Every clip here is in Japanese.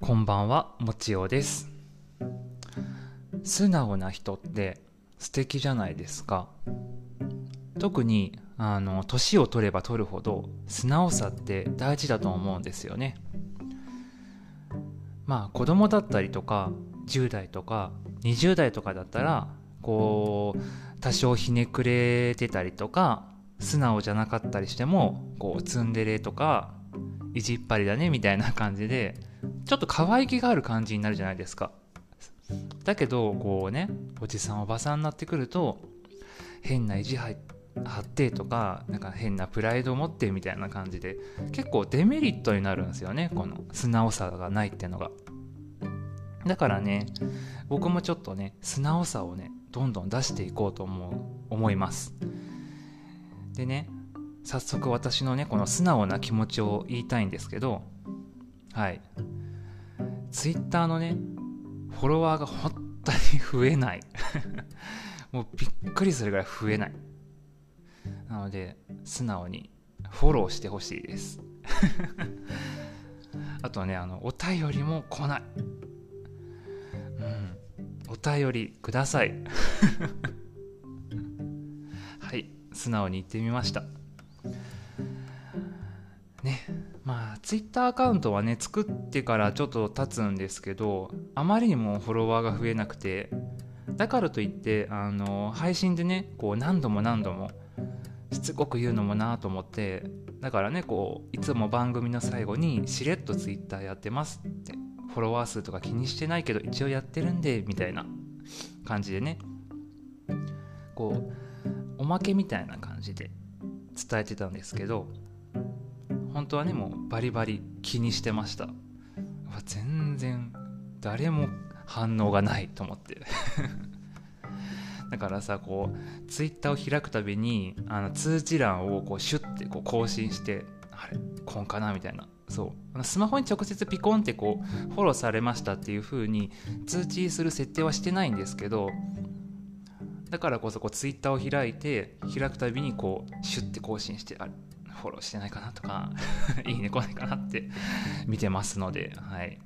こんばんは、もちおです。素直な人って素敵じゃないですか。特に、あの、年を取れば取るほど、素直さって大事だと思うんですよね。まあ、子供だったりとか、10代とか、20代とかだったら、こう、多少ひねくれてたりとか、素直じゃなかったりしても、こう、ツンデレとか、意地っ張りだねみたいな感じでちょっと可愛げがある感じになるじゃないですか。だけどこうねおじさんおばさんになってくると変な意地張ってとかなんか変なプライドを持ってみたいな感じで結構デメリットになるんですよねこの素直さがないってのが。だからね僕もちょっとね素直さをねどんどん出していこうと思う思います。でね早速私のねこの素直な気持ちを言いたいんですけどはい。ツイッターのねフォロワーが本当に増えない。もうびっくりするぐらい増えない。なので素直にフォローしてほしいです。あとねあのお便りも来ない。うん。お便りください。はい。素直に言ってみました。ね。まあツイッターアカウントはね作ってからちょっと経つんですけどあまりにもフォロワーが増えなくてだからといってあの配信でねこう何度も何度もしつこく言うのもなと思ってだからねこういつも番組の最後にしれっとツイッターやってますってフォロワー数とか気にしてないけど一応やってるんでみたいな感じでねこうおまけみたいな感じで伝えてたんですけど本当はねもうバリバリ気にしてました。全然誰も反応がないと思って。だからさこうツイッターを開くたびにあの通知欄をこうシュッてこう更新してあれこんかなみたいな。そう。スマホに直接ピコンってこうフォローされましたっていう風に通知する設定はしてないんですけどだからこそこうツイッターを開いて開くたびにこうシュッて更新してあれフォローしてないかなとかいいね来ないかなって見てますのではい。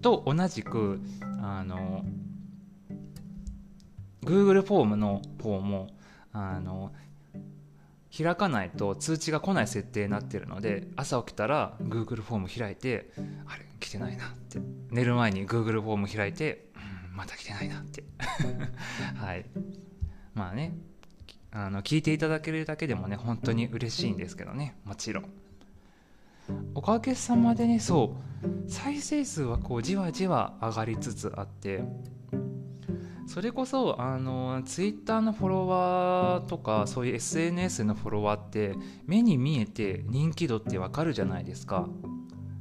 と同じくあの Google フォームの方もあの開かないと通知が来ない設定になってるので朝起きたら Google フォーム開いてあれ来てないなって。寝る前に Google フォーム開いて、うん、また来てないなって。はい。まあねあの聞いていただけるだけでもね本当に嬉しいんですけどねもちろん。おかげさまでねそう再生数はこうじわじわ上がりつつあってそれこそあのツイッターのフォロワーとかそういう SNS のフォロワーって目に見えて人気度ってわかるじゃないですか。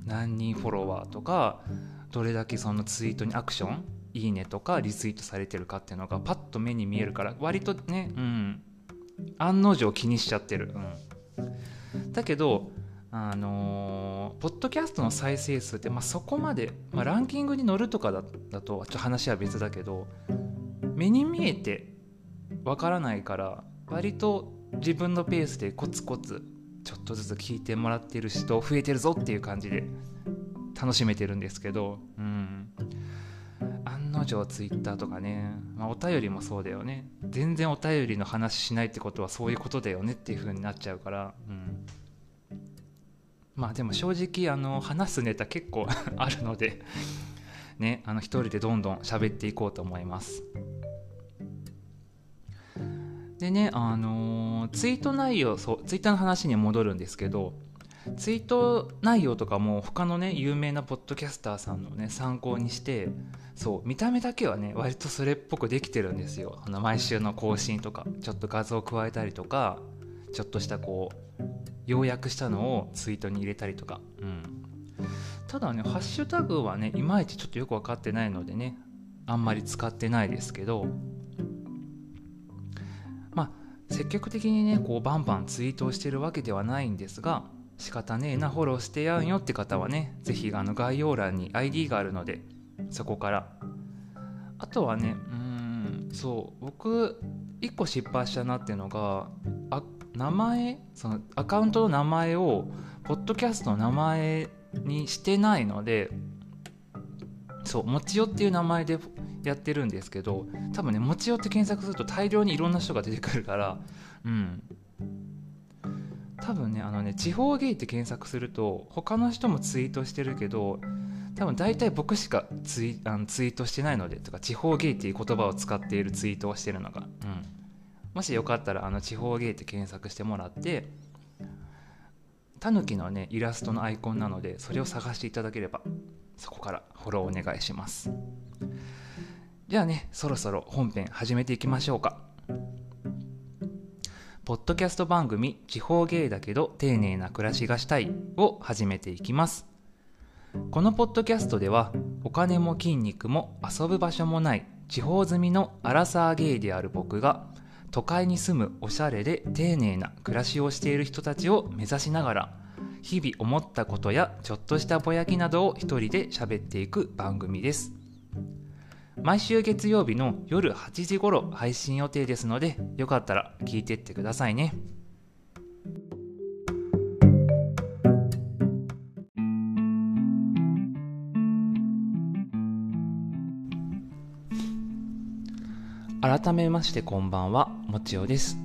何人フォロワーとかどれだけそのツイートにアクションいいねとかリツイートされてるかっていうのがパッと目に見えるから割とねうん案の定気にしちゃってる、うん、だけどあのー、ポッドキャストの再生数って、まあ、そこまで、まあ、ランキングに乗るとかだだとちょっと話は別だけど目に見えてわからないから割と自分のペースでコツコツちょっとずつ聞いてもらってる人増えてるぞっていう感じで楽しめてるんですけど、うん、案の定ツイッターとかね、まあ、お便りもそうだよね。全然お便りの話しないってことはそういうことだよねっていう風になっちゃうから、うん、まあでも正直あの話すネタ結構 あるので。ねあの一人でどんどん喋っていこうと思います。でねあのー、ツイート内容そうツイッターの話に戻るんですけどツイート内容とかも他のね有名なポッドキャスターさんのね参考にしてそう見た目だけはね割とそれっぽくできてるんですよ。あの毎週の更新とかちょっと画像を加えたりとかちょっとしたこう要約したのをツイートに入れたりとか、うん、ただねハッシュタグはねいまいちちょっとよく分かってないのでねあんまり使ってないですけどまあ積極的にねこうバンバンツイートをしてるわけではないんですが仕方ねえなフォローしてやんよって方はね是非概要欄に ID があるのでそこから。あとはねうんそう僕1個失敗したなっていうのがあ名前そのアカウントの名前をポッドキャストの名前にしてないのでそうもちよっていう名前でやってるんですけど多分ねもちよって検索すると大量にいろんな人が出てくるからうん。多分ねあのね地方ゲイって検索すると他の人もツイートしてるけど多分大体僕しかツイあのツイートしてないのでとか地方ゲイっていう言葉を使っているツイートをしてるのが、うん、もしよかったらあの地方ゲイって検索してもらってタヌキのねイラストのアイコンなのでそれを探していただければそこからフォローお願いします。じゃあねそろそろ本編始めていきましょうか。ポッドキャスト番組「地方芸だけど丁寧な暮らしがしたい」を始めていきます。このポッドキャストではお金も筋肉も遊ぶ場所もない地方住みのアラサーゲイである僕が都会に住むおしゃれで丁寧な暮らしをしている人たちを目指しながら日々思ったことやちょっとしたぼやきなどを一人で喋っていく番組です。毎週月曜日の夜8時頃配信予定ですのでよかったら聞いてってくださいね。改めましてこんばんはもちおです。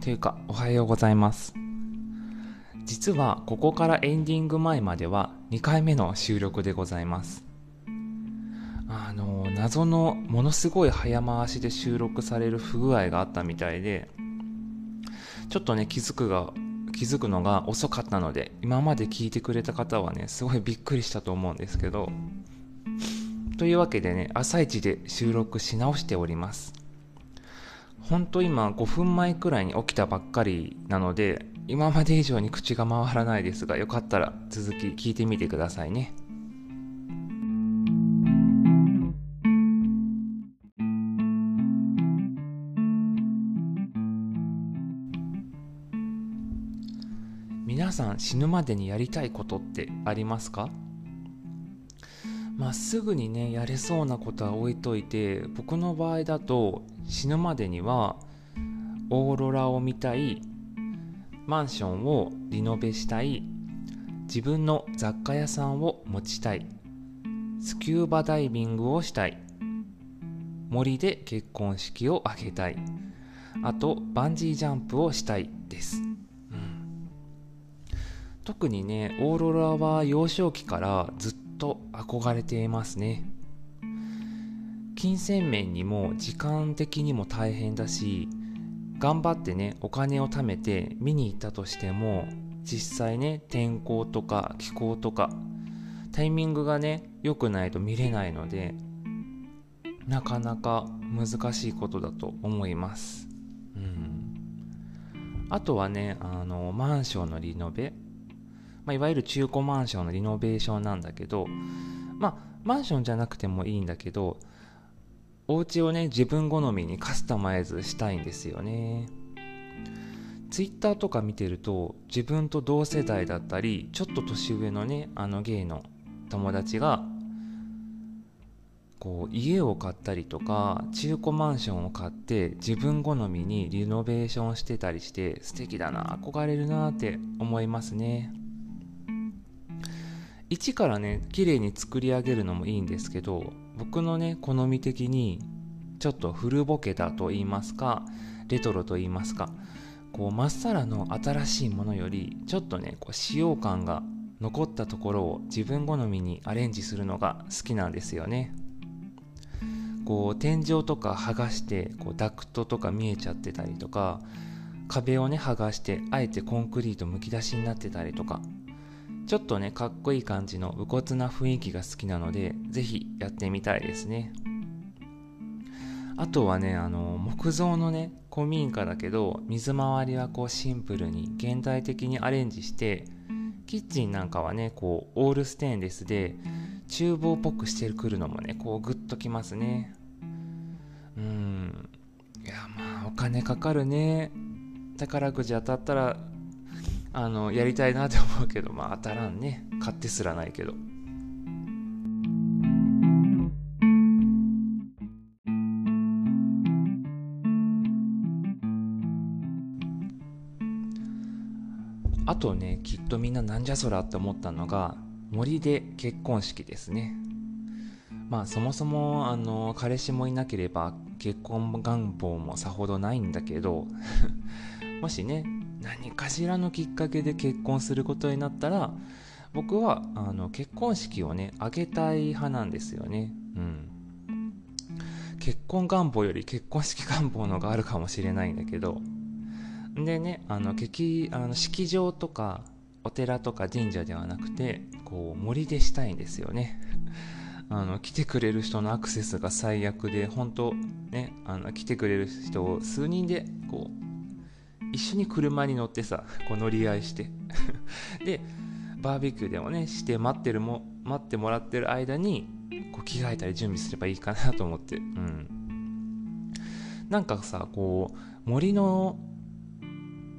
というかおはようございます。実はここからエンディング前までは2回目の収録でございます。あの謎のものすごい早回しで収録される不具合があったみたいでちょっとね気づくが気づくのが遅かったので今まで聞いてくれた方はねすごいびっくりしたと思うんですけどというわけでね朝一で収録し直しております。本当今5分前くらいに起きたばっかりなので今まで以上に口が回らないですがよかったら続き聞いてみてくださいね。皆さん死ぬまでにやりたいことってありますか？まあ、すぐにねやれそうなことは置いといて僕の場合だと死ぬまでにはオーロラを見たいマンションをリノベしたい自分の雑貨屋さんを持ちたいスキューバダイビングをしたい森で結婚式を挙げたいあとバンジージャンプをしたいです、特にねオーロラは幼少期からずっと憧れていますね。金銭面にも時間的にも大変だし頑張ってねお金を貯めて見に行ったとしても実際ね天候とか気候とかタイミングがね良くないと見れないのでなかなか難しいことだと思います。うん。あとはねあのマンションのリノベ。まあ、いわゆる中古マンションのリノベーションなんだけど、まあ、マンションじゃなくてもいいんだけど、お家をね、自分好みにカスタマイズしたいんですよね。ツイッターとか見てると、自分と同世代だったり、ちょっと年上のね、あのゲイの友達が、こう家を買ったりとか中古マンションを買って自分好みにリノベーションしてたりして素敵だな憧れるなって思いますね。一からね綺麗に作り上げるのもいいんですけど僕のね好み的にちょっと古ぼけたと言いますかレトロと言いますかこうまっさらの新しいものよりちょっとねこう使用感が残ったところを自分好みにアレンジするのが好きなんですよね。こう天井とか剥がしてこうダクトとか見えちゃってたりとか壁をね剥がしてあえてコンクリートむき出しになってたりとかちょっとねかっこいい感じの武骨な雰囲気が好きなのでぜひやってみたいですね。あとはねあの木造のね古民家だけど水回りはこうシンプルに現代的にアレンジしてキッチンなんかはねこうオールステンレスで厨房っぽくしてくるのもねこうグッときますね。うん。いやまあお金かかるね。宝くじ当たったらあのやりたいなって思うけどまあ当たらんね。買ってすらないけど。あとねきっとみんななんじゃそらって思ったのが森で結婚式ですね。まあそもそもあの彼氏もいなければ結婚願望もさほどないんだけど もしね何かしらのきっかけで結婚することになったら僕はあの結婚式をね挙げたい派なんですよね。うん。結婚願望より結婚式願望のがあるかもしれないんだけど。でねあの劇あの式場とかお寺とか神社ではなくてこう森でしたいんですよね。あの来てくれる人のアクセスが最悪で本当ねあの来てくれる人を数人でこう一緒に車に乗ってさこう乗り合いして。でバーベキューでもねして待ってるも待ってもらってる間にこう着替えたり準備すればいいかなと思って。うん。なんかさこう森の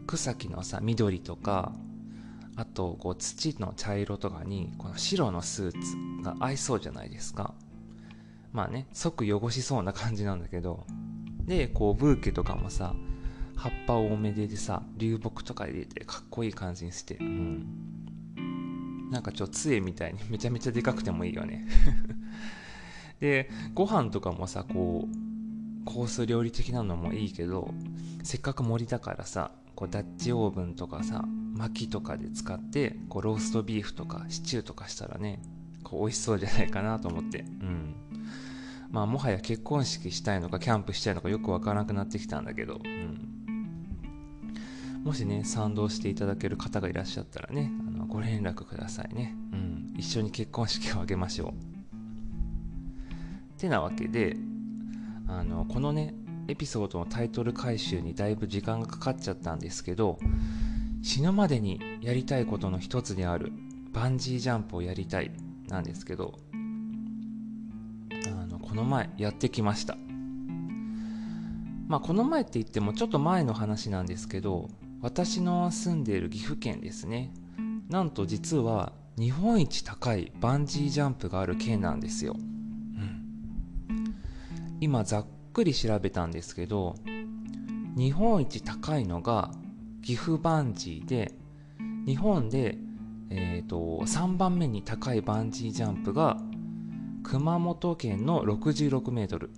草木のさ緑とかあとこう土の茶色とかにこの白のスーツが合いそうじゃないですか。まあね即汚しそうな感じなんだけど。でこうブーケとかもさ葉っぱ多めででさ流木とか入れてかっこいい感じにして。うん。なんかちょっと杖みたいに めちゃめちゃでかくてもいいよね。でご飯とかもさこうコース料理的なのもいいけどせっかく森だからさこうダッチオーブンとかさ薪とかで使ってこうローストビーフとかシチューとかしたらねこう美味しそうじゃないかなと思って。うん。まあもはや結婚式したいのかキャンプしたいのかよくわからなくなってきたんだけど、うん、もしね賛同していただける方がいらっしゃったらねあのご連絡くださいね、うん、一緒に結婚式を挙げましょう。てなわけであのこのねエピソードのタイトル回収にだいぶ時間がかかっちゃったんですけど死ぬまでにやりたいことの一つであるバンジージャンプをやりたいなんですけどあのこの前やってきました。まあこの前って言ってもちょっと前の話なんですけど私の住んでいる岐阜県ですね。なんと実は日本一高いバンジージャンプがある県なんですよ、うん、今ざっくり調べたんですけど日本一高いのが岐阜バンジーで日本で、えーと、3番目に高いバンジージャンプが熊本県の66メートル。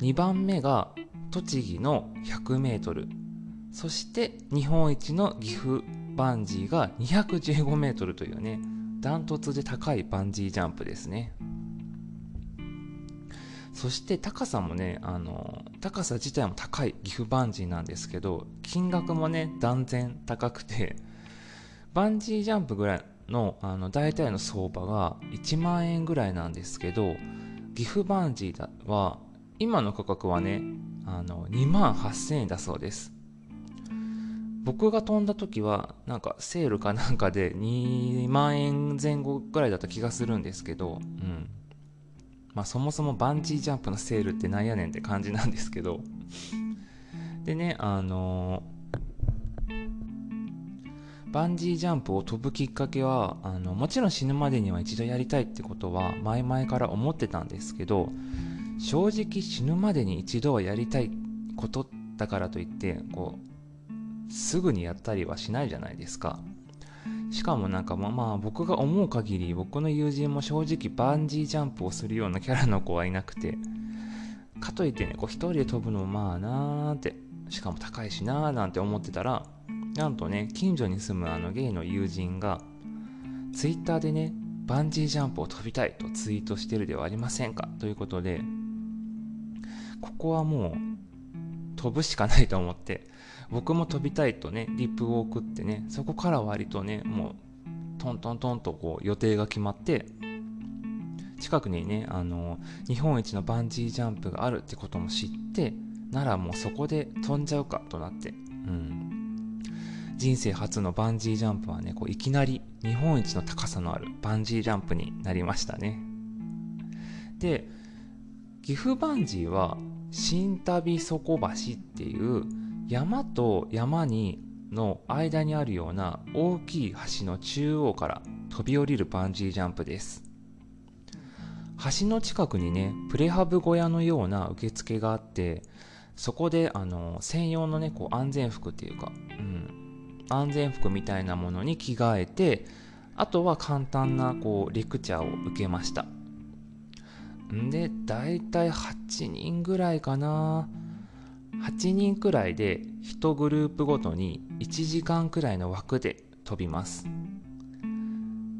2番目が栃木の100メートルそして日本一の岐阜バンジーが215メートルというねダントツで高いバンジージャンプですね。そして高さもねあの高さ自体も高い岐阜バンジーなんですけど金額もね断然高くてバンジージャンプぐらいのあの大体の相場が1万円ぐらいなんですけど岐阜バンジーは今の価格はねあの2万8000円だそうです。僕が飛んだ時はなんかセールかなんかで2万円前後ぐらいだった気がするんですけどうん。まあそもそもバンジージャンプのセールってなんやねんって感じなんですけど。でねあのー、バンジージャンプを飛ぶきっかけはあのもちろん死ぬまでには一度やりたいってことは前々から思ってたんですけど正直死ぬまでに一度はやりたいことだからといってこうすぐにやったりはしないじゃないですか。しかもなんかまあまあ僕が思う限り僕の友人も正直バンジージャンプをするようなキャラの子はいなくてかといってねこう一人で飛ぶのもまあなーってしかも高いしなーなんて思ってたらなんとね近所に住むあのゲイの友人がツイッターでねバンジージャンプを飛びたいとツイートしてるではありませんか？ということでここはもう飛ぶしかないと思って僕も飛びたいとねリップを送ってねそこから割とねもうトントントンとこう予定が決まって近くにねあの日本一のバンジージャンプがあるってことも知ってならもうそこで飛んじゃうかとなって、うん、人生初のバンジージャンプはねこういきなり日本一の高さのあるバンジージャンプになりましたね。で岐阜バンジーは新旅底橋っていう山と山にの間にあるような大きい橋の中央から飛び降りるバンジージャンプです。橋の近くにねプレハブ小屋のような受付があってそこであの専用のねこう安全服っていうか、うん、安全服みたいなものに着替えてあとは簡単なこうレクチャーを受けました。んで大体8人ぐらいかな。8人くらいで1グループごとに1時間くらいの枠で飛びます。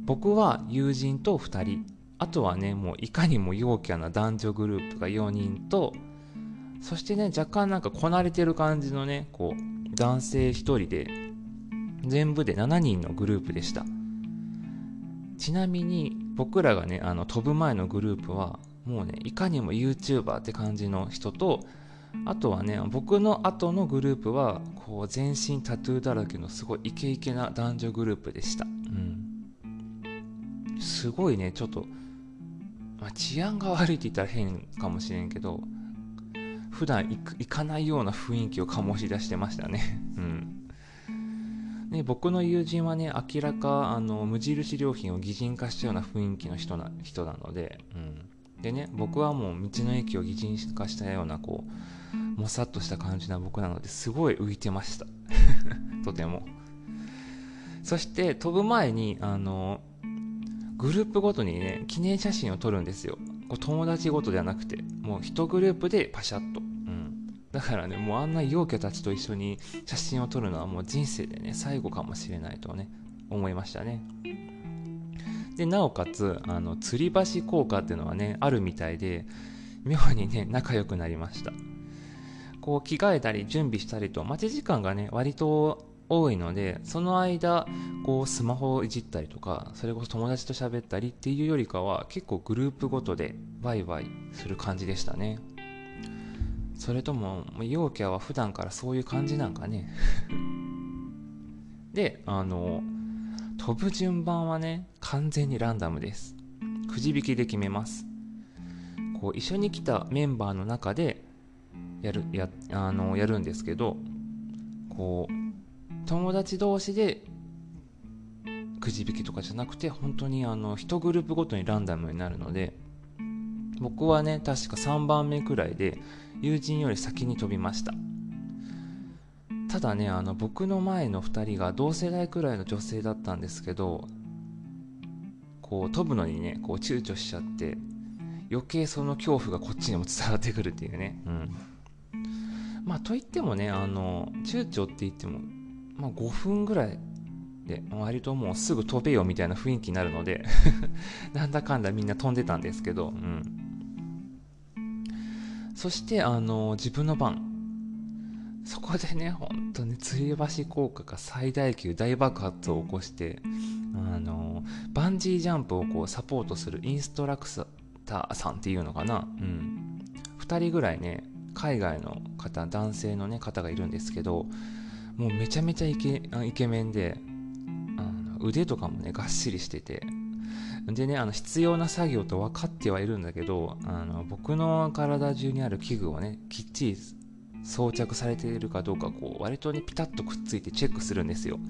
僕は友人と2人あとはねもういかにも陽キャな男女グループが4人とそしてね若干なんかこなれてる感じのねこう男性1人で全部で7人のグループでした。ちなみに僕らがねあの飛ぶ前のグループはもうねいかにも YouTuber って感じの人とあとはね僕の後のグループはこう全身タトゥーだらけのすごいイケイケな男女グループでした、うん、すごいねちょっと、まあ、治安が悪いって言ったら変かもしれんけど普段行かないような雰囲気を醸し出してましたね。うん。ね、僕の友人はね明らかあの無印良品を擬人化したような雰囲気の人な人なので、うん、でね僕はもう道の駅を擬人化したようなこうもさっとした感じな僕なのですごい浮いてました。とても。そして飛ぶ前にあのグループごとにね記念写真を撮るんですよ。こう友達ごとではなくて。もう1グループでパシャッと。うん。だからね、もうあんな陽キャたちと一緒に写真を撮るのはもう人生でね、最後かもしれないとね、思いましたね。で、なおかつ、あの、吊り橋効果っていうのはね、あるみたいで、妙にね、仲良くなりました。こう、着替えたり準備したりと、待ち時間がね、割と多いので、その間、こう、スマホをいじったりとか、それこそ友達と喋ったりっていうよりかは、結構グループごとでワイワイする感じでしたね。それとも陽キャは普段からそういう感じなんかね？であの飛ぶ順番はね完全にランダムです。くじ引きで決めます。こう一緒に来たメンバーの中でやるやあのやるんですけどこう友達同士でくじ引きとかじゃなくて本当にあの1グループごとにランダムになるので僕はね確か3番目くらいで友人より先に飛びました。ただねあの僕の前の2人が同世代くらいの女性だったんですけどこう飛ぶのにねこう躊躇しちゃって余計その恐怖がこっちにも伝わってくるっていうね。うん。まあといってもねあの躊躇って言っても、まあ、5分ぐらいで割ともうすぐ飛べよみたいな雰囲気になるので なんだかんだみんな飛んでたんですけど、うん、そしてあの自分の番。そこでね本当に吊り橋効果が最大級大爆発を起こしてあのバンジージャンプをこうサポートするインストラクターさんっていうのかな、うん、2人ぐらいね海外の方男性の、ね、方がいるんですけどもうめちゃめちゃイケイケメンであの腕とかもねがっしりしててでね、あの必要な作業と分かってはいるんだけど、あの僕の体中にある器具をね、きっちり装着されているかどうか、こう割とね、ピタッとくっついてチェックするんですよ。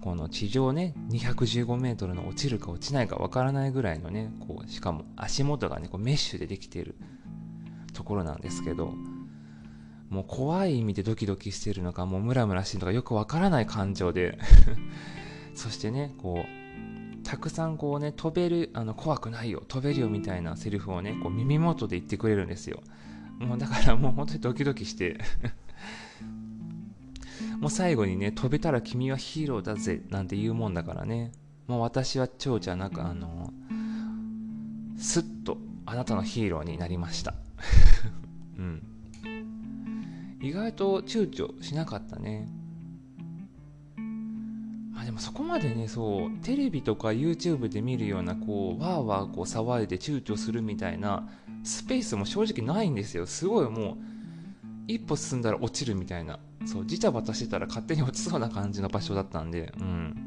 この地上ね、215メートルの落ちるか落ちないか分からないぐらいのね、こうしかも足元がね、こうメッシュでできているところなんですけど、もう怖い意味でドキドキしてるのか、もうムラムラしてるのかよく分からない感情で そしてね、こう、たくさんこうね飛べるあの怖くないよ飛べるよみたいなセリフをねこう耳元で言ってくれるんですよ。もうだからもう本当にドキドキして もう最後にね飛べたら君はヒーローだぜなんて言うもんだからね。もう私は蝶じゃなくあのスッとあなたのヒーローになりました。うん。意外と躊躇しなかったね。あでもそこまでねそうテレビとか YouTube で見るようなこうわーわーこう騒いで躊躇するみたいなスペースも正直ないんですよ。すごいもう一歩進んだら落ちるみたいな。そうジタバタしてたら勝手に落ちそうな感じの場所だったんでうん。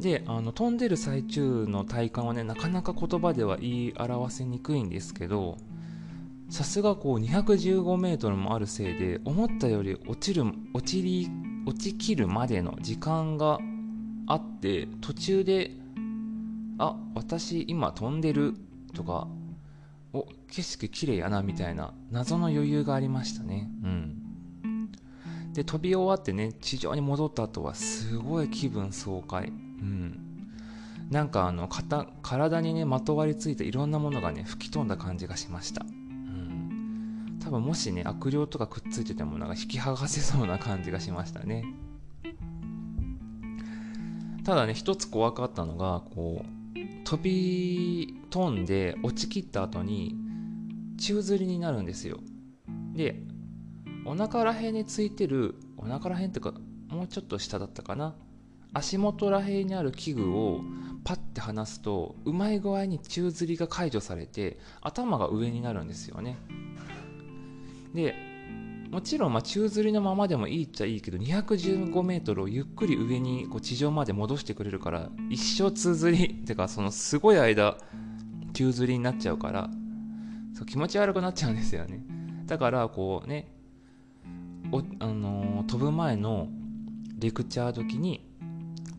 であの飛んでる最中の体感はねなかなか言葉では言い表せにくいんですけどさすがこう215メートルもあるせいで思ったより落ちる落ちり落ちきるまでの時間があって途中であ私今飛んでるとかお景色綺麗やなみたいな謎の余裕がありましたね。うん。で飛び終わってね地上に戻った後はすごい気分爽快。うん。なんかあの体にねまとわりついていろんなものがね吹き飛んだ感じがしました。うん。多分もしね悪霊とかくっついててもなんか引き剥がせそうな感じがしましたね。ただね一つ怖かったのがこう飛び飛んで落ちきった後に宙吊りになるんですよ。でお腹らへんについてるお腹らへんっていうかもうちょっと下だったかな。足元らへんにある器具をパッて離すとうまい具合に宙吊りが解除されて頭が上になるんですよね。でもちろんま宙吊りのままでもいいっちゃいいけど215メートルをゆっくり上にこう地上まで戻してくれるから一生宙吊りってかそのすごい間宙吊りになっちゃうからそう気持ち悪くなっちゃうんですよね。だからこうねお、あのー、飛ぶ前のレクチャー時に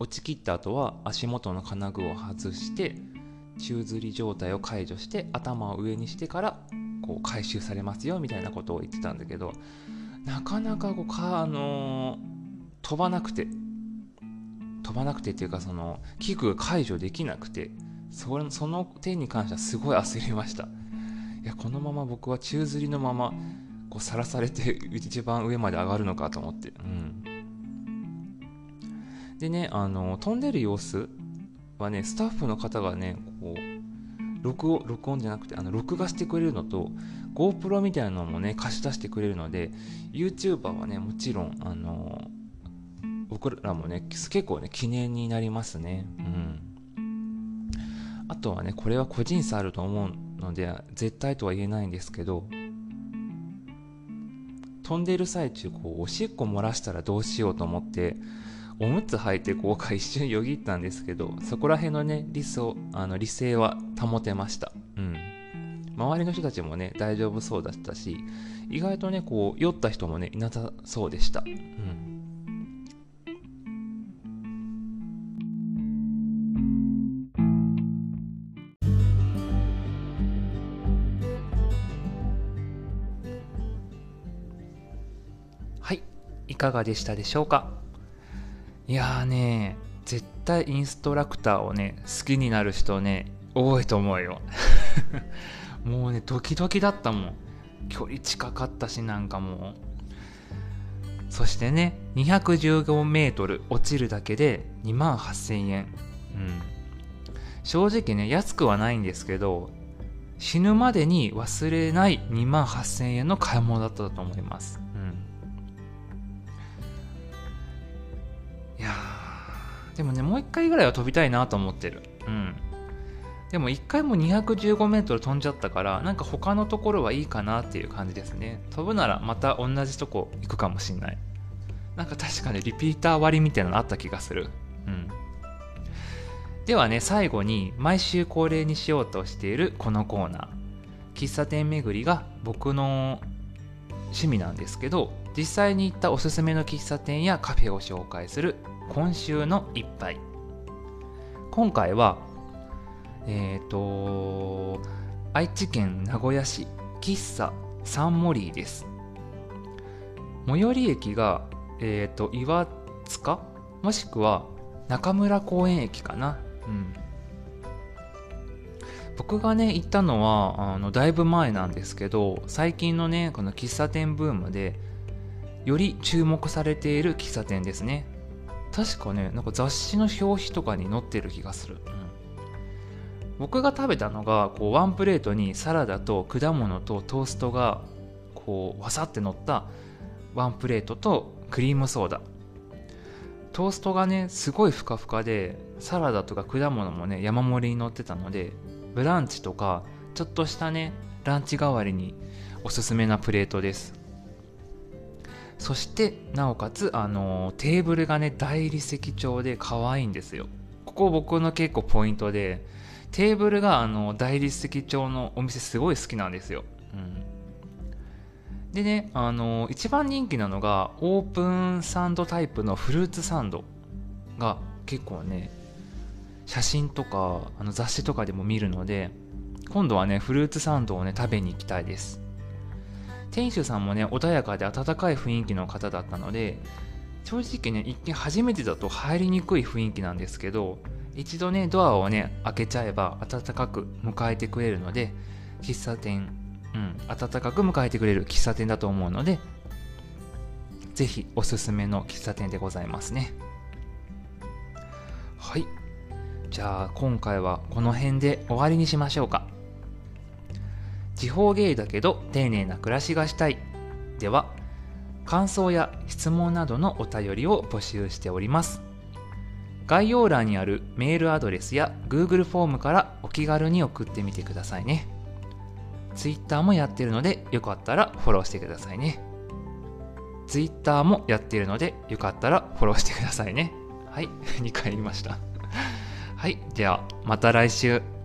落ちきった後は足元の金具を外して宙吊り状態を解除して頭を上にしてからこう回収されますよみたいなことを言ってたんだけどなかなかこうか、あのー、飛ばなくて飛ばなくてっていうかその器具が解除できなくてそその点に関してはすごい焦りました。いやこのまま僕は宙吊りのままこうさらされて一番上まで上がるのかと思って、うん、でねあの飛んでる様子はねスタッフの方がねこう録音録音じゃなくてあの録画してくれるのと GoPro みたいなのもね貸し出してくれるので YouTuber はねもちろんあの僕らもね結構ね記念になりますね。うん。あとはねこれは個人差あると思うので絶対とは言えないんですけど飛んでる最中こうおしっこ漏らしたらどうしようと思っておむつ履いてこうか一瞬よぎったんですけどそこら辺のね理想あの理性は保てました。うん。周りの人たちもね大丈夫そうだったし意外とねこう酔った人もねいなさそうでした。うん。いかがでしたでしょうか？いやーね絶対インストラクターをね好きになる人ね多いと思うよ。もうねドキドキだったもん。距離近かったしなんかもう。そしてね215メートル落ちるだけで2万8000円。うん。正直ね安くはないんですけど死ぬまでに忘れない2万8000円の買い物だったと思います。でもねもう一回ぐらいは飛びたいなと思ってる。うん。でも一回も215メートル飛んじゃったからなんか他のところはいいかなっていう感じですね。飛ぶならまた同じとこ行くかもしんない。なんか確かにリピーター割りみたいなのあった気がする。うん。ではね最後に毎週恒例にしようとしているこのコーナー。喫茶店巡りが僕の趣味なんですけど実際に行ったおすすめの喫茶店やカフェを紹介する今週の一杯。今回はえっ、ー、と愛知県名古屋市喫茶サンモリーです。最寄り駅が、えーと、岩塚？もしくは中村公園駅かな？うん。僕がね行ったのはあのだいぶ前なんですけど最近のねこの喫茶店ブームでより注目されている喫茶店ですね。確かねなんか雑誌の表紙とかに載ってる気がする、うん、僕が食べたのがこうワンプレートにサラダと果物とトーストがこうわさって乗ったワンプレートとクリームソーダ。トーストがねすごいふかふかでサラダとか果物もね山盛りに乗ってたのでブランチとかちょっとしたねランチ代わりにおすすめなプレートです。そしてなおかつあのテーブルがね大理石調で可愛いんですよ。ここ僕の結構ポイントでテーブルがあの大理石調のお店すごい好きなんですよ、うん、でねあの一番人気なのがオープンサンドタイプのフルーツサンドが結構ね写真とかあの雑誌とかでも見るので今度はねフルーツサンドをね食べに行きたいです。店主さんもね穏やかで温かい雰囲気の方だったので正直ね一見初めてだと入りにくい雰囲気なんですけど一度ねドアをね開けちゃえば温かく迎えてくれるので喫茶店うん温かく迎えてくれる喫茶店だと思うのでぜひおすすめの喫茶店でございますね。はい。じゃあ今回はこの辺で終わりにしましょうか。地方芸だけど丁寧な暮らしがしたい。では感想や質問などのお便りを募集しております。概要欄にあるメールアドレスや Google フォームからお気軽に送ってみてくださいね。Twitter もやってるのでよかったらフォローしてくださいね。Twitter もやってるのでよかったらフォローしてくださいね。はい2回言いました。はいではまた来週。